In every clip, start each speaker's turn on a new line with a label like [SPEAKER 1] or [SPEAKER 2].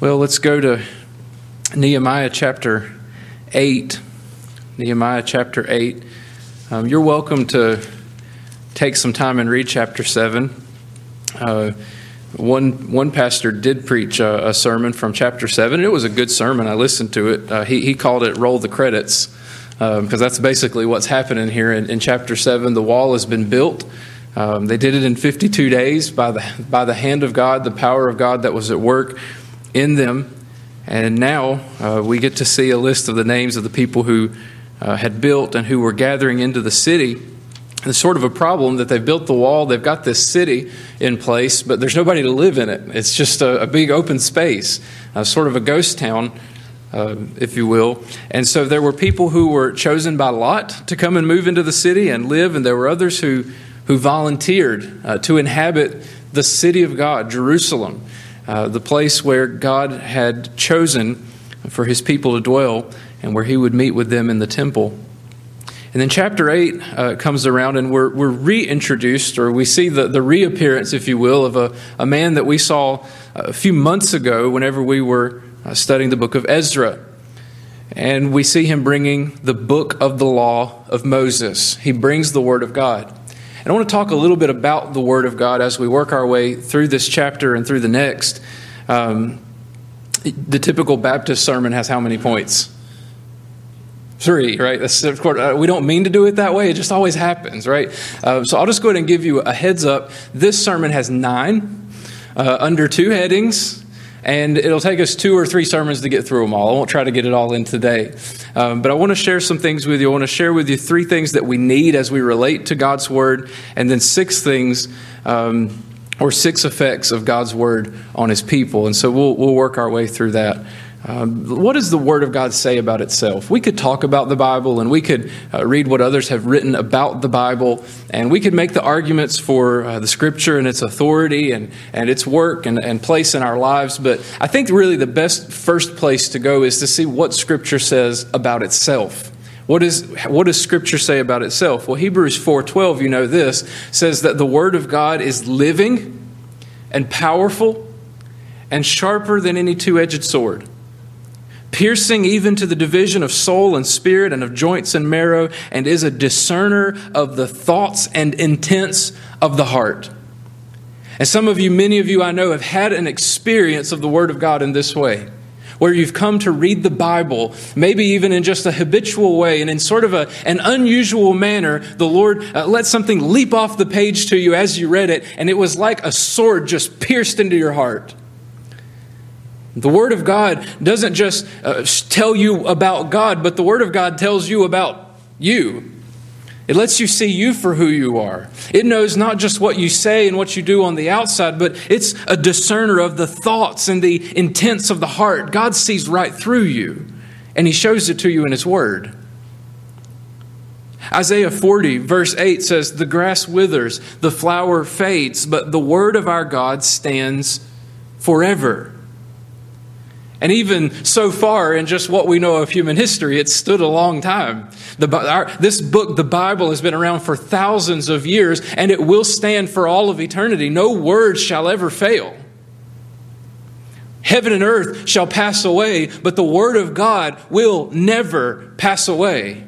[SPEAKER 1] Well, let's go to Nehemiah chapter 8. Nehemiah chapter 8. Um, you're welcome to take some time and read chapter 7. Uh, one, one pastor did preach a, a, sermon from chapter 7. It was a good sermon. I listened to it. Uh, he, he called it Roll the Credits because um, that's basically what's happening here in, in, chapter 7. The wall has been built. Um, they did it in 52 days by the, by the hand of God, the power of God that was at work in them. And now uh, we get to see a list of the names of the people who uh, had built and who were gathering into the city. It's sort of a problem that they've built the wall, they've got this city in place, but there's nobody to live in it. It's just a, a big open space, uh, sort of a ghost town, uh, if you will. And so there were people who were chosen by lot to come and move into the city and live, and there were others who, who volunteered uh, to inhabit the city of God, Jerusalem uh, the place where God had chosen for his people to dwell and where he would meet with them in the temple. And then chapter 8 uh, comes around, and we're, we're reintroduced, or we see the, the reappearance, if you will, of a, a man that we saw a few months ago whenever we were uh, studying the book of Ezra. And we see him bringing the book of the law of Moses. He brings the word of God. And I want to talk a little bit about the Word of God as we work our way through this chapter and through the next. Um, the typical Baptist sermon has how many points? Three, right? of course, uh, we don't mean to do it that way. It just always happens, right? Uh, so I'll just go ahead and give you a heads up. This sermon has nine uh, under two headings and it'll take us two or three sermons to get through them all. I won't try to get it all in today. Um, but I want to share some things with you. I want to share with you three things that we need as we relate to God's Word, and then six things. Um, or six effects of God's word on his people. And so we'll, we'll work our way through that. Um, what does the Word of God say about itself? We could talk about the Bible and we could uh, read what others have written about the Bible, and we could make the arguments for uh, the Scripture and its authority and, and its work and, and place in our lives. But I think really the best first place to go is to see what Scripture says about itself. What, is, what does Scripture say about itself? Well, Hebrews 4.12, you know this, says that the Word of God is living and powerful and sharper than any two-edged sword piercing even to the division of soul and spirit and of joints and marrow, and is a discerner of the thoughts and intents of the heart. And some of you, many of you I know, have had an experience of the Word of God in this way. Where you've come to read the Bible, maybe even in just a habitual way and in sort of a, an unusual manner, the Lord uh, let something leap off the page to you as you read it, and it was like a sword just pierced into your heart. The Word of God doesn't just uh, tell you about God, but the Word of God tells you about you. It lets you see you for who you are. It knows not just what you say and what you do on the outside, but it's a discerner of the thoughts and the intents of the heart. God sees right through you, and He shows it to you in His Word. Isaiah 40, verse 8 says, The grass withers, the flower fades, but the Word of our God stands forever. And even so far in just what we know of human history, it's stood a long time. The, our, this book, the Bible, has been around for thousands of years, and it will stand for all of eternity. No word shall ever fail. Heaven and earth shall pass away, but the Word of God will never pass away.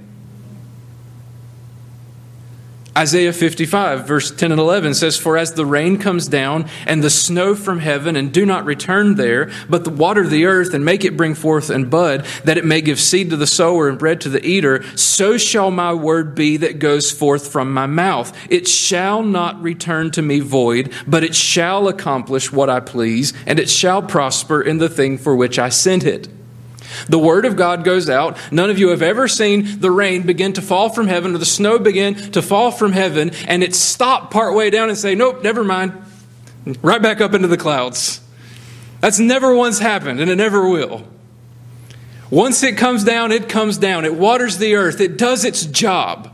[SPEAKER 1] Isaiah 55, verse 10 and 11 says, For as the rain comes down and the snow from heaven, and do not return there, but water the earth and make it bring forth and bud, that it may give seed to the sower and bread to the eater, so shall my word be that goes forth from my mouth. It shall not return to me void, but it shall accomplish what I please, and it shall prosper in the thing for which I sent it. The word of God goes out. None of you have ever seen the rain begin to fall from heaven or the snow begin to fall from heaven and it stop partway down and say, nope, never mind. Right back up into the clouds. That's never once happened and it never will. Once it comes down, it comes down. It waters the earth. It does its job.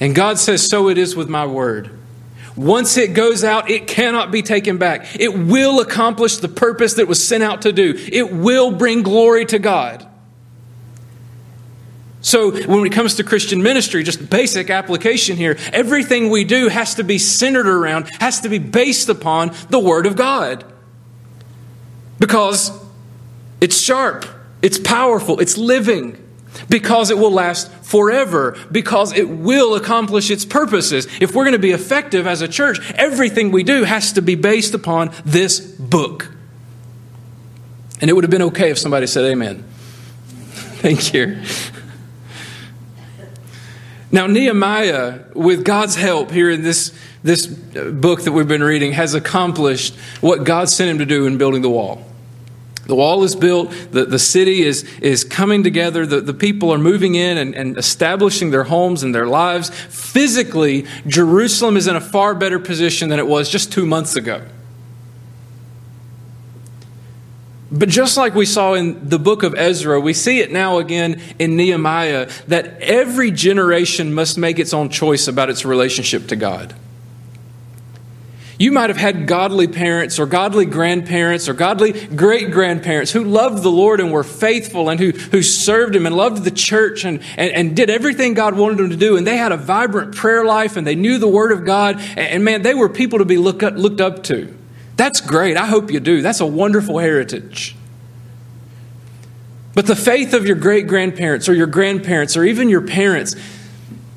[SPEAKER 1] And God says, So it is with my word. Once it goes out, it cannot be taken back. It will accomplish the purpose that was sent out to do. It will bring glory to God. So, when it comes to Christian ministry, just basic application here, everything we do has to be centered around, has to be based upon the Word of God. Because it's sharp, it's powerful, it's living. Because it will last forever, because it will accomplish its purposes. If we're going to be effective as a church, everything we do has to be based upon this book. And it would have been okay if somebody said amen. Thank you. Now, Nehemiah, with God's help here in this, this book that we've been reading, has accomplished what God sent him to do in building the wall. The wall is built, the, the city is, is coming together, the, the people are moving in and, and establishing their homes and their lives. Physically, Jerusalem is in a far better position than it was just two months ago. But just like we saw in the book of Ezra, we see it now again in Nehemiah that every generation must make its own choice about its relationship to God. You might have had godly parents or godly grandparents or godly great grandparents who loved the Lord and were faithful and who, who served Him and loved the church and, and, and did everything God wanted them to do. And they had a vibrant prayer life and they knew the Word of God. And, and man, they were people to be look up, looked up to. That's great. I hope you do. That's a wonderful heritage. But the faith of your great grandparents or your grandparents or even your parents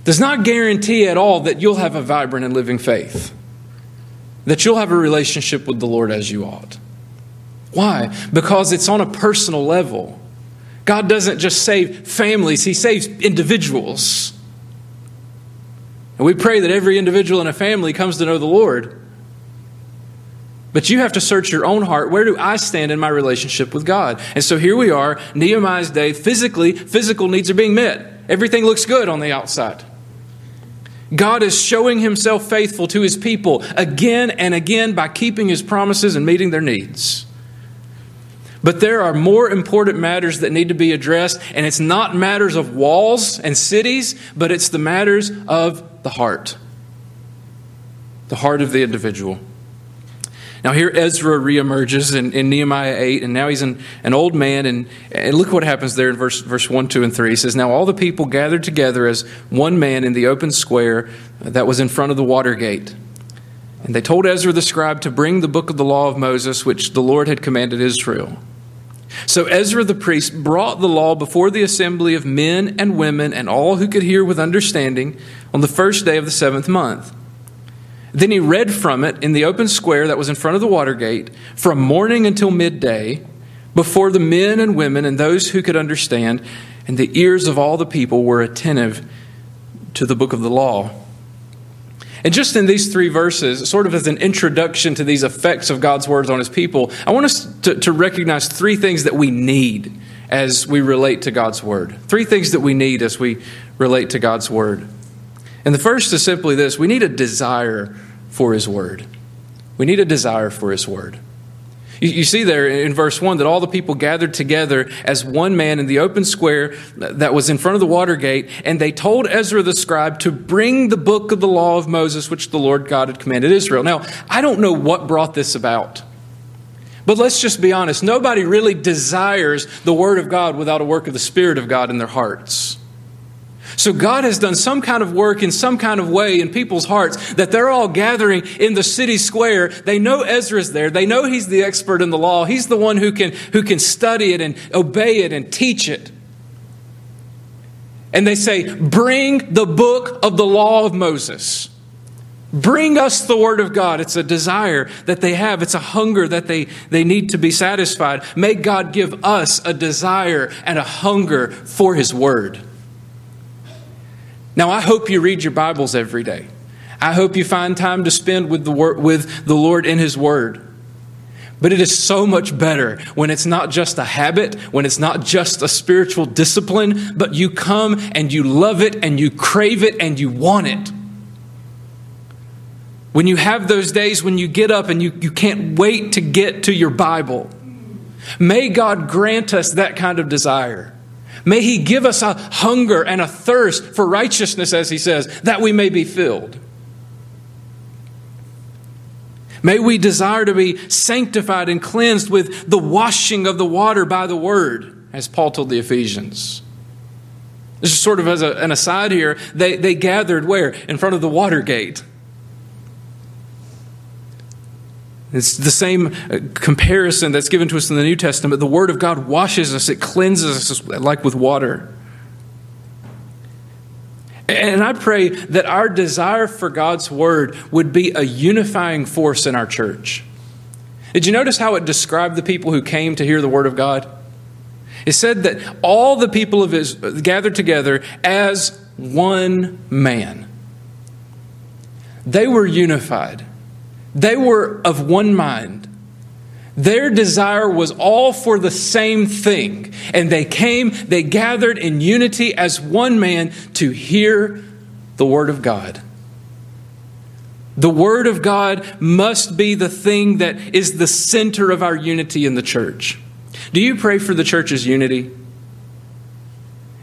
[SPEAKER 1] does not guarantee at all that you'll have a vibrant and living faith, that you'll have a relationship with the Lord as you ought. Why? Because it's on a personal level. God doesn't just save families, He saves individuals. And we pray that every individual in a family comes to know the Lord. But you have to search your own heart. Where do I stand in my relationship with God? And so here we are, Nehemiah's day. Physically, physical needs are being met. Everything looks good on the outside. God is showing himself faithful to his people again and again by keeping his promises and meeting their needs. But there are more important matters that need to be addressed, and it's not matters of walls and cities, but it's the matters of the heart. The heart of the individual. Now, here Ezra reemerges in, in Nehemiah 8, and now he's an, an old man. And, and look what happens there in verse, verse 1, 2, and 3. He says, Now all the people gathered together as one man in the open square that was in front of the water gate. And they told Ezra the scribe to bring the book of the law of Moses, which the Lord had commanded Israel. So Ezra the priest brought the law before the assembly of men and women and all who could hear with understanding on the first day of the seventh month. Then he read from it in the open square that was in front of the water gate from morning until midday before the men and women and those who could understand, and the ears of all the people were attentive to the book of the law. And just in these three verses, sort of as an introduction to these effects of God's words on his people, I want us to, to recognize three things that we need as we relate to God's word. Three things that we need as we relate to God's word. And the first is simply this we need a desire for His Word. We need a desire for His Word. You, see there in verse 1 that all the people gathered together as one man in the open square that was in front of the water gate, and they told Ezra the scribe to bring the book of the law of Moses, which the Lord God had commanded Israel. Now, I don't know what brought this about. But let's just be honest. Nobody really desires the Word of God without a work of the Spirit of God in their hearts. So God has done some kind of work in some kind of way in people's hearts that they're all gathering in the city square. They know Ezra's there. They know he's the expert in the law. He's the one who can, who can study it and obey it and teach it. And they say, Bring the book of the law of Moses. Bring us the word of God. It's a desire that they have. It's a hunger that they, they need to be satisfied. May God give us a desire and a hunger for his word. Now, I hope you read your Bibles every day. I hope you find time to spend with the, with the Lord in His Word. But it is so much better when it's not just a habit, when it's not just a spiritual discipline, but you come and you love it and you crave it and you want it. When you have those days when you get up and you, you can't wait to get to your Bible, may God grant us that kind of desire. May He give us a hunger and a thirst for righteousness, as He says, that we may be filled. May we desire to be sanctified and cleansed with the washing of the water by the word, as Paul told the Ephesians. This is sort of as a, an aside here. They, they gathered where? In front of the water gate. It's the same uh, comparison that's given to us in the New Testament. The Word of God washes us, it cleanses us like with water. And I pray that our desire for God's Word would be a unifying force in our church. Did you notice how it described the people who came to hear the Word of God? It said that all the people of Israel gathered together as one man. They were unified. They were of one mind. Their desire was all for the same thing. And they came, they gathered in unity as one man to hear the Word of God. The Word of God must be the thing that is the center of our unity in the church. Do you pray for the church's unity?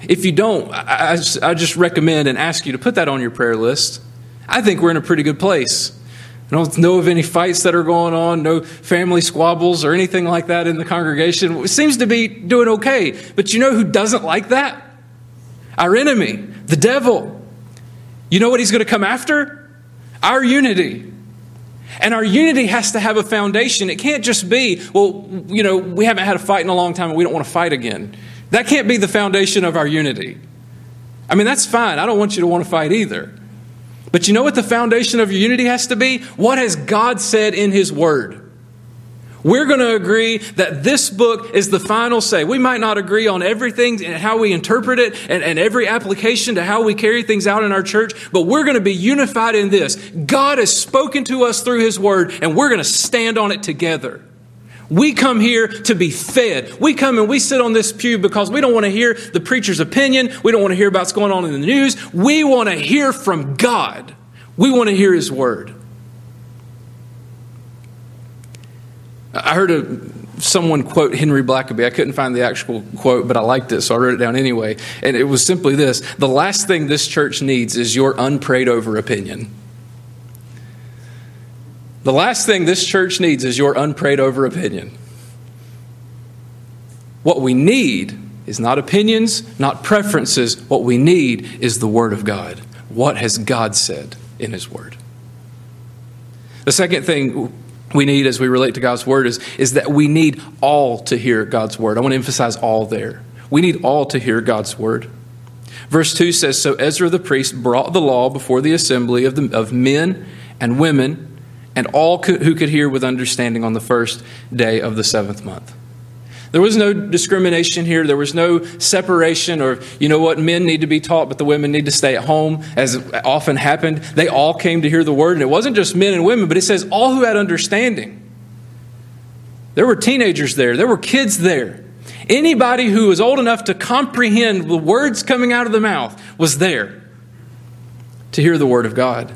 [SPEAKER 1] If you don't, I, I, just recommend and ask you to put that on your prayer list. I think we're in a pretty good place. I don't know of any fights that are going on, no family squabbles or anything like that in the congregation. It seems to be doing okay. But you know who doesn't like that? Our enemy, the devil. You know what he's going to come after? Our unity. And our unity has to have a foundation. It can't just be, well, you know, we haven't had a fight in a long time and we don't want to fight again. That can't be the foundation of our unity. I mean, that's fine. I don't want you to want to fight either. But you know what the foundation of your unity has to be? What has God said in His Word? We're going to agree that this book is the final say. We might not agree on everything and how we interpret it and, and, every application to how we carry things out in our church, but we're going to be unified in this. God has spoken to us through His Word, and we're going to stand on it together. We come here to be fed. We come and we sit on this pew because we don't want to hear the preacher's opinion. We don't want to hear about what's going on in the news. We want to hear from God. We want to hear His word. I heard a, someone quote Henry Blackaby. I couldn't find the actual quote, but I liked it, so I wrote it down anyway. And it was simply this The last thing this church needs is your unprayed over opinion. The last thing this church needs is your unprayed over opinion. What we need is not opinions, not preferences. What we need is the Word of God. What has God said in His Word? The second thing we need as we relate to God's Word is, is that we need all to hear God's Word. I want to emphasize all there. We need all to hear God's Word. Verse 2 says So Ezra the priest brought the law before the assembly of, the, of men and women and all who could hear with understanding on the first day of the seventh month. There was no discrimination here. There was no separation, or, you know what, men need to be taught, but the women need to stay at home, as often happened. They all came to hear the word, and it wasn't just men and women, but it says all who had understanding. There were teenagers there, there were kids there. Anybody who was old enough to comprehend the words coming out of the mouth was there to hear the word of God.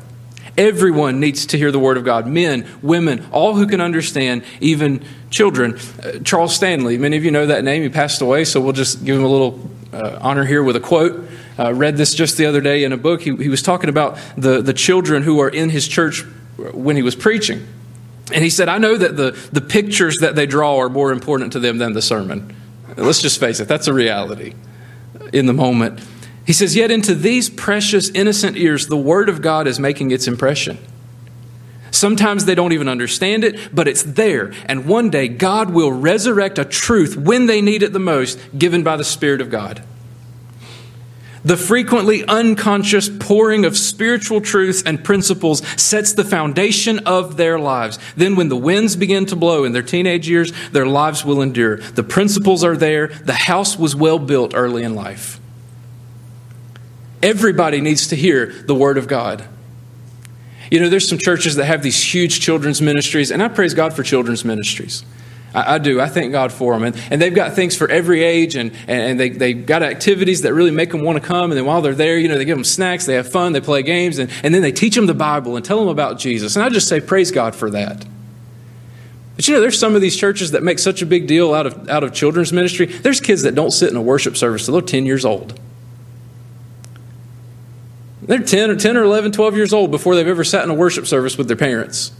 [SPEAKER 1] Everyone needs to hear the word of God men, women, all who can understand, even children. Uh, Charles Stanley, many of you know that name. He passed away, so we'll just give him a little uh, honor here with a quote. Uh, read this just the other day in a book. He, he was talking about the, the children who are in his church when he was preaching. And he said, I know that the, the pictures that they draw are more important to them than the sermon. Let's just face it, that's a reality in the moment. He says, Yet into these precious, innocent ears, the Word of God is making its impression. Sometimes they don't even understand it, but it's there. And one day, God will resurrect a truth when they need it the most, given by the Spirit of God. The frequently unconscious pouring of spiritual truths and principles sets the foundation of their lives. Then, when the winds begin to blow in their teenage years, their lives will endure. The principles are there. The house was well built early in life. Everybody needs to hear the Word of God. You know, there's some churches that have these huge children's ministries, and I praise God for children's ministries. I, I do. I thank God for them. And, and they've got things for every age, and, and they, they've got activities that really make them want to come. And then while they're there, you know, they give them snacks, they have fun, they play games, and, and then they teach them the Bible and tell them about Jesus. And I just say, praise God for that. But you know, there's some of these churches that make such a big deal out of, out of children's ministry. There's kids that don't sit in a worship service until they're 10 years old. They're 10 or 10 or 11, 12 years old before they've ever sat in a worship service with their parents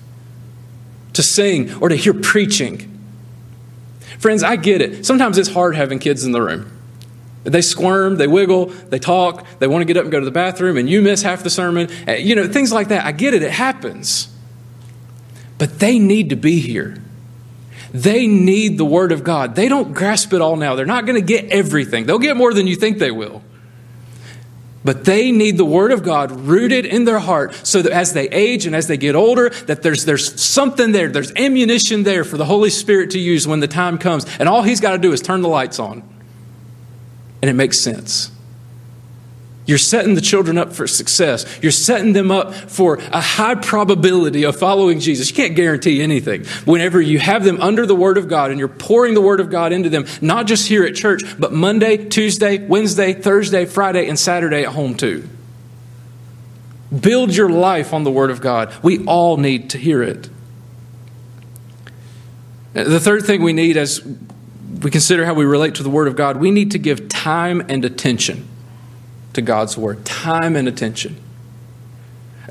[SPEAKER 1] to sing or to hear preaching. Friends, I get it. Sometimes it's hard having kids in the room. They squirm, they wiggle, they talk, they want to get up and go to the bathroom, and you miss half the sermon. Eh, you know, things like that. I get it, it happens. but they need to be here. They need the Word of God. They don't grasp it all now. They're not going to get everything. They'll get more than you think they will. But they need the Word of God rooted in their heart so that as they age and as they get older, that there's, there's something there, there's ammunition there for the Holy Spirit to use when the time comes. And all He's got to do is turn the lights on. And it makes sense. You're setting the children up for success. You're setting them up for a high probability of following Jesus. You can't guarantee anything. Whenever you have them under the Word of God and you're pouring the Word of God into them, not just here at church, but Monday, Tuesday, Wednesday, Thursday, Friday, and Saturday at home too. Build your life on the Word of God. We all need to hear it. The third thing we need as we consider how we relate to the Word of God, we need to give time and attention to God's word, time and attention.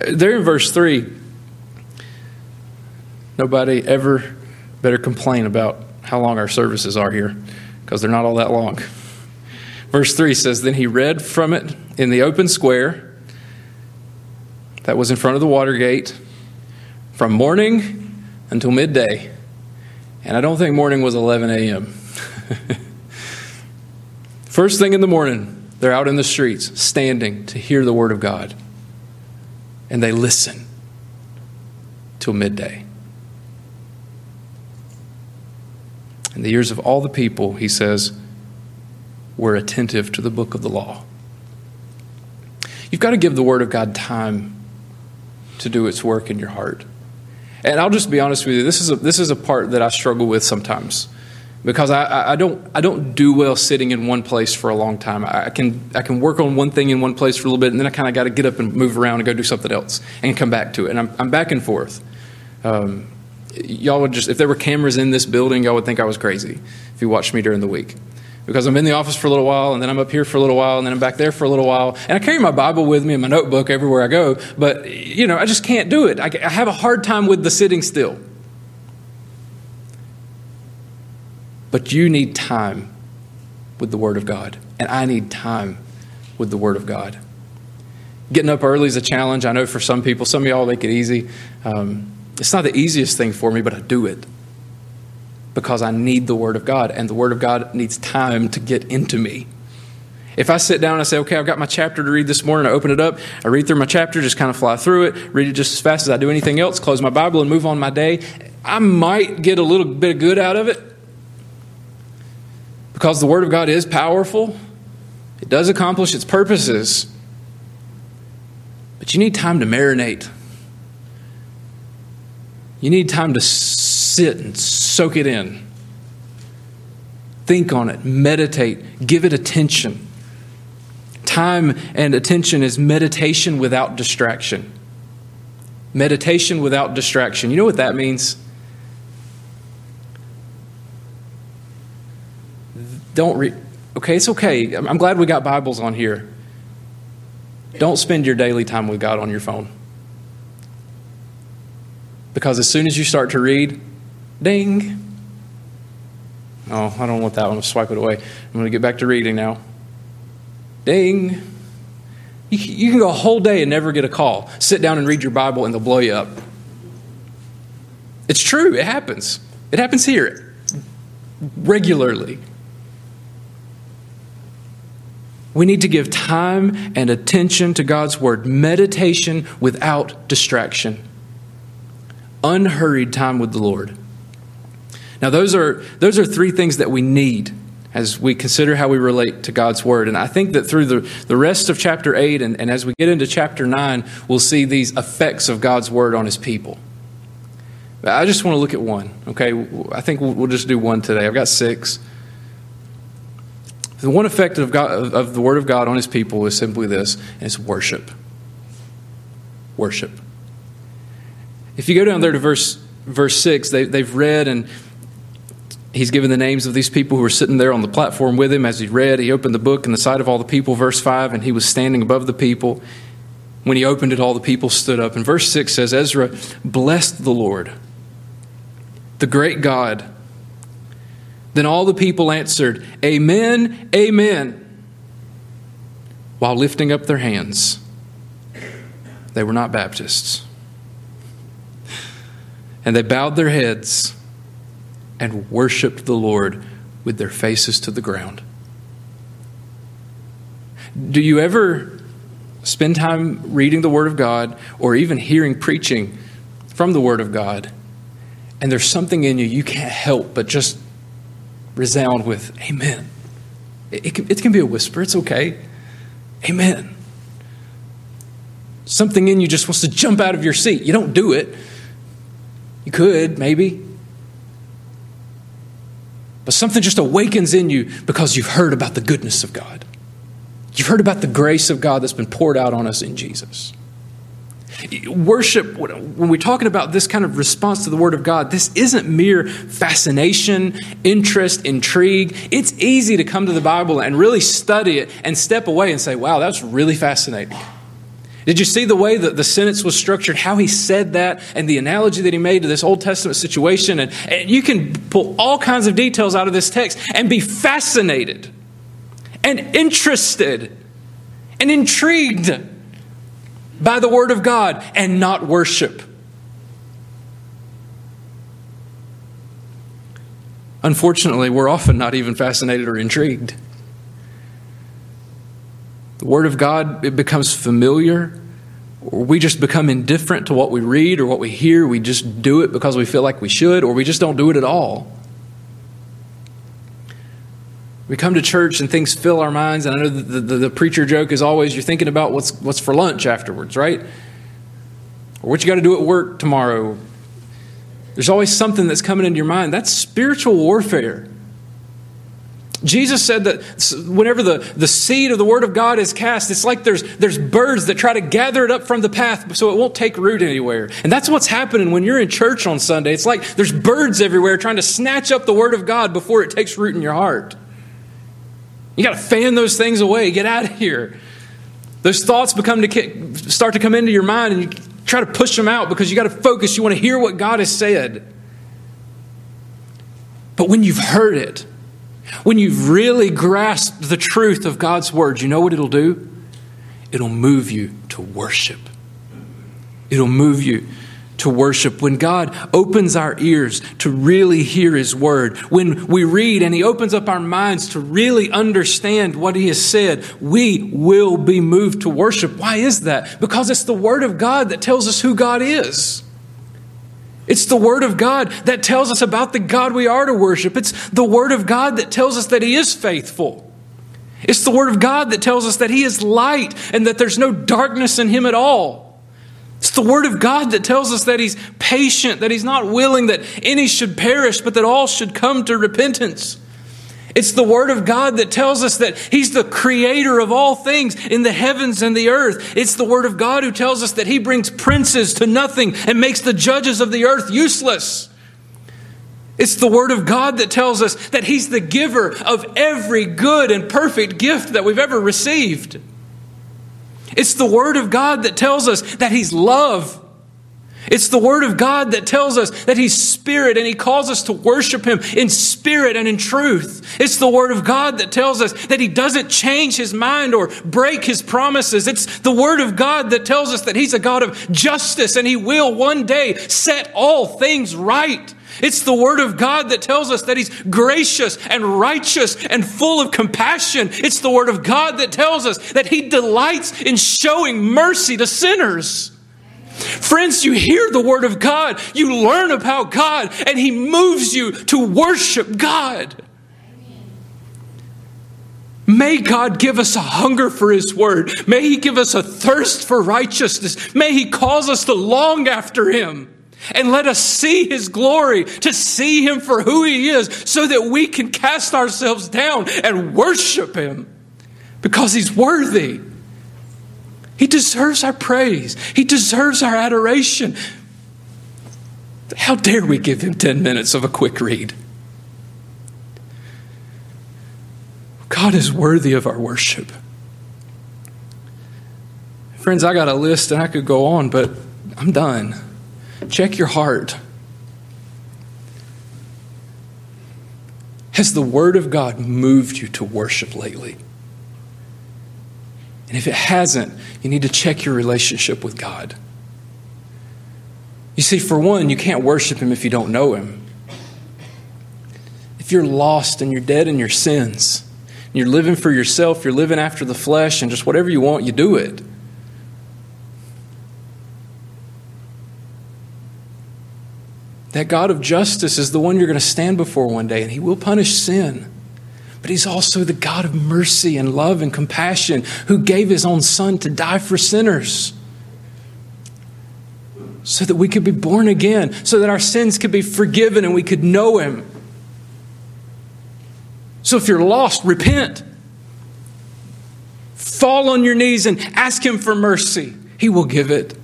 [SPEAKER 1] There in verse 3, nobody ever better complain about how long our services are here because they're not all that long. Verse 3 says, Then he read from it in the open square that was in front of the water gate from morning until midday. And I don't think morning was 11 a.m. First thing in the morning, they're out in the streets, standing to hear the word of God. And they listen till midday. In the ears of all the people, he says, were attentive to the book of the law. You've got to give the word of God time to do its work in your heart. And I'll just be honest with you, this is a, this is a part that I struggle with sometimes because I, I, don't I don't do well sitting in one place for a long time. I can I can work on one thing in one place for a little bit, and then I kind of got to get up and move around and go do something else and come back to it. And I'm, I'm back and forth. Um, y'all would just if there were cameras in this building, y'all would think I was crazy if you watched me during the week. Because I'm in the office for a little while, and then I'm up here for a little while, and then I'm back there for a little while. And I carry my Bible with me and my notebook everywhere I go, but, you know, I just can't do it. I, I have a hard time with the sitting still. But you need time with the Word of God, and I need time with the Word of God. Getting up early is a challenge. I know for some people, some of y'all make it easy. Um, it's not the easiest thing for me, but I do it because I need the Word of God, and the Word of God needs time to get into me. If I sit down and I say, okay, I've got my chapter to read this morning, I open it up, I read through my chapter, just kind of fly through it, read it just as fast as I do anything else, close my Bible, and move on my day, I might get a little bit of good out of it, because the Word of God is powerful, it does accomplish its purposes. But you need time to marinate. You need time to sit and soak it in. Think on it, meditate, give it attention. Time and attention is meditation without distraction. Meditation without distraction. You know what that means? Don't read. Okay, it's okay. I'm glad we got Bibles on here. Don't spend your daily time with God on your phone. Because as soon as you start to read, ding. Oh, I don't want that one. I'll swipe it away. I'm going to get back to reading now. Ding. You, you can go a whole day and never get a call. Sit down and read your Bible, and they'll blow you up. It's true. It happens. It happens here regularly. We need to give time and attention to God's Word, meditation without distraction, unhurried time with the Lord. Now, those are, those are three things that we need as we consider how we relate to God's Word. And I think that through the, the rest of chapter 8 and, and as we get into chapter 9, we'll see these effects of God's Word on His people. I just want to look at one, okay? I think we'll, we'll just do one today. I've got six. The one effect of, God, of the Word of God on His people is simply this it's worship. Worship. If you go down there to verse, verse 6, they, they've read and he's given the names of these people who were sitting there on the platform with him as he read. He opened the book in the sight of all the people, verse 5, and he was standing above the people. When he opened it, all the people stood up. And verse 6 says Ezra blessed the Lord, the great God then all the people answered, Amen, Amen, while lifting up their hands. They were not Baptists. And they bowed their heads and worshiped the Lord with their faces to the ground. Do you ever spend time reading the Word of God or even hearing preaching from the Word of God, and there's something in you you can't help but just resound with Amen? It, it, can, it can be a whisper, it's okay. Amen. Something in you just wants to jump out of your seat. You don't do it. You could, maybe. But something just awakens in you because you've heard about the goodness of God. You've heard about the grace of God that's been poured out on us in Jesus. Worship, when we're talking about this kind of response to the Word of God, this isn't mere fascination, interest, intrigue. It's easy to come to the Bible and really study it and step away and say, wow, that's really fascinating. Did you see the way that the sentence was structured, how he said that, and the analogy that he made to this Old Testament situation? And, and you can pull all kinds of details out of this text and be fascinated and interested and intrigued by the Word of God and not worship. Unfortunately, we're often not even fascinated or intrigued. The Word of God, it becomes familiar, or we just become indifferent to what we read or what we hear. We just do it because we feel like we should, or we just don't do it at all. We come to church and things fill our minds, and I know the, the, the preacher joke is always you're thinking about what's, what's for lunch afterwards, right? Or what you got to do at work tomorrow. There's always something that's coming into your mind. That's spiritual warfare. Jesus said that whenever the, the seed of the Word of God is cast, it's like there's, there's birds that try to gather it up from the path so it won't take root anywhere. And that's what's happening when you're in church on Sunday. It's like there's birds everywhere trying to snatch up the Word of God before it takes root in your heart. You got to fan those things away. Get out of here. Those thoughts become to start to come into your mind and you try to push them out because you got to focus. You want to hear what God has said. But when you've heard it, when you've really grasped the truth of God's word, you know what it'll do? It'll move you to worship. It'll move you to worship. When God opens our ears to really hear His word, when we read and He opens up our minds to really understand what He has said, we will be moved to worship. Why is that? Because it's the word of God that tells us who God is. It's the Word of God that tells us about the God we are to worship. It's the Word of God that tells us that He is faithful. It's the Word of God that tells us that He is light and that there's no darkness in Him at all. It's the Word of God that tells us that He's patient, that He's not willing that any should perish, but that all should come to repentance. It's the Word of God that tells us that He's the creator of all things in the heavens and the earth. It's the Word of God who tells us that He brings princes to nothing and makes the judges of the earth useless. It's the Word of God that tells us that He's the giver of every good and perfect gift that we've ever received. It's the Word of God that tells us that He's love it's the Word of God that tells us that He's Spirit and He calls us to worship Him in spirit and in truth. It's the Word of God that tells us that He doesn't change His mind or break His promises. It's the Word of God that tells us that He's a God of justice and He will one day set all things right. It's the Word of God that tells us that He's gracious and righteous and full of compassion. It's the Word of God that tells us that He delights in showing mercy to sinners. Friends, you hear the Word of God, you learn about God, and He moves you to worship God. May God give us a hunger for His Word. May He give us a thirst for righteousness. May He cause us to long after Him. And let us see His glory, to see Him for who He is, so that we can cast ourselves down and worship Him because He's worthy. He deserves our praise. He deserves our adoration. How dare we give him 10 minutes of a quick read? God is worthy of our worship. Friends, I got a list and I could go on, but I'm done. Check your heart. Has the Word of God moved you to worship lately? And if it hasn't, you need to check your relationship with God. You see, for one, you can't worship Him if you don't know Him. If you're lost and you're dead in your sins, and you're living for yourself, you're living after the flesh, and just whatever you want, you do it. That God of justice is the one you're going to stand before one day, and He will punish sin. But He's also the God of mercy and love and compassion who gave His own Son to die for sinners so that we could be born again, so that our sins could be forgiven and we could know Him. So if you're lost, repent. Fall on your knees and ask Him for mercy. He will give it.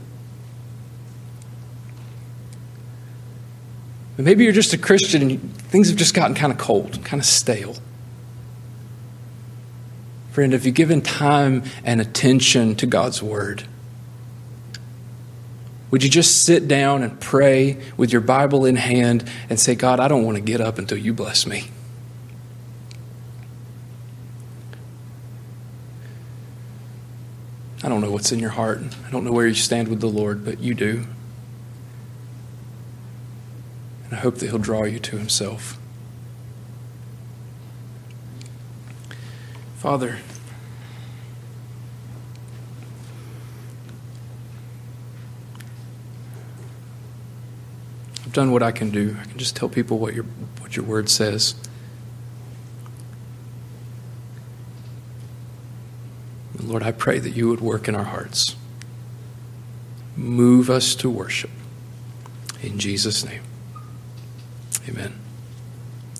[SPEAKER 1] Maybe you're just a Christian and things have just gotten kind of cold, kind of stale. Friend, have you given time and attention to God's Word? Would you just sit down and pray with your Bible in hand and say, God, I don't want to get up until you bless me? I don't know what's in your heart. I don't know where you stand with the Lord, but you do. And I hope that He'll draw you to Himself. Father, I've done what I can do. I can just tell people what your, what your word says. Lord, I pray that you would work in our hearts. Move us to worship. In Jesus' name, amen.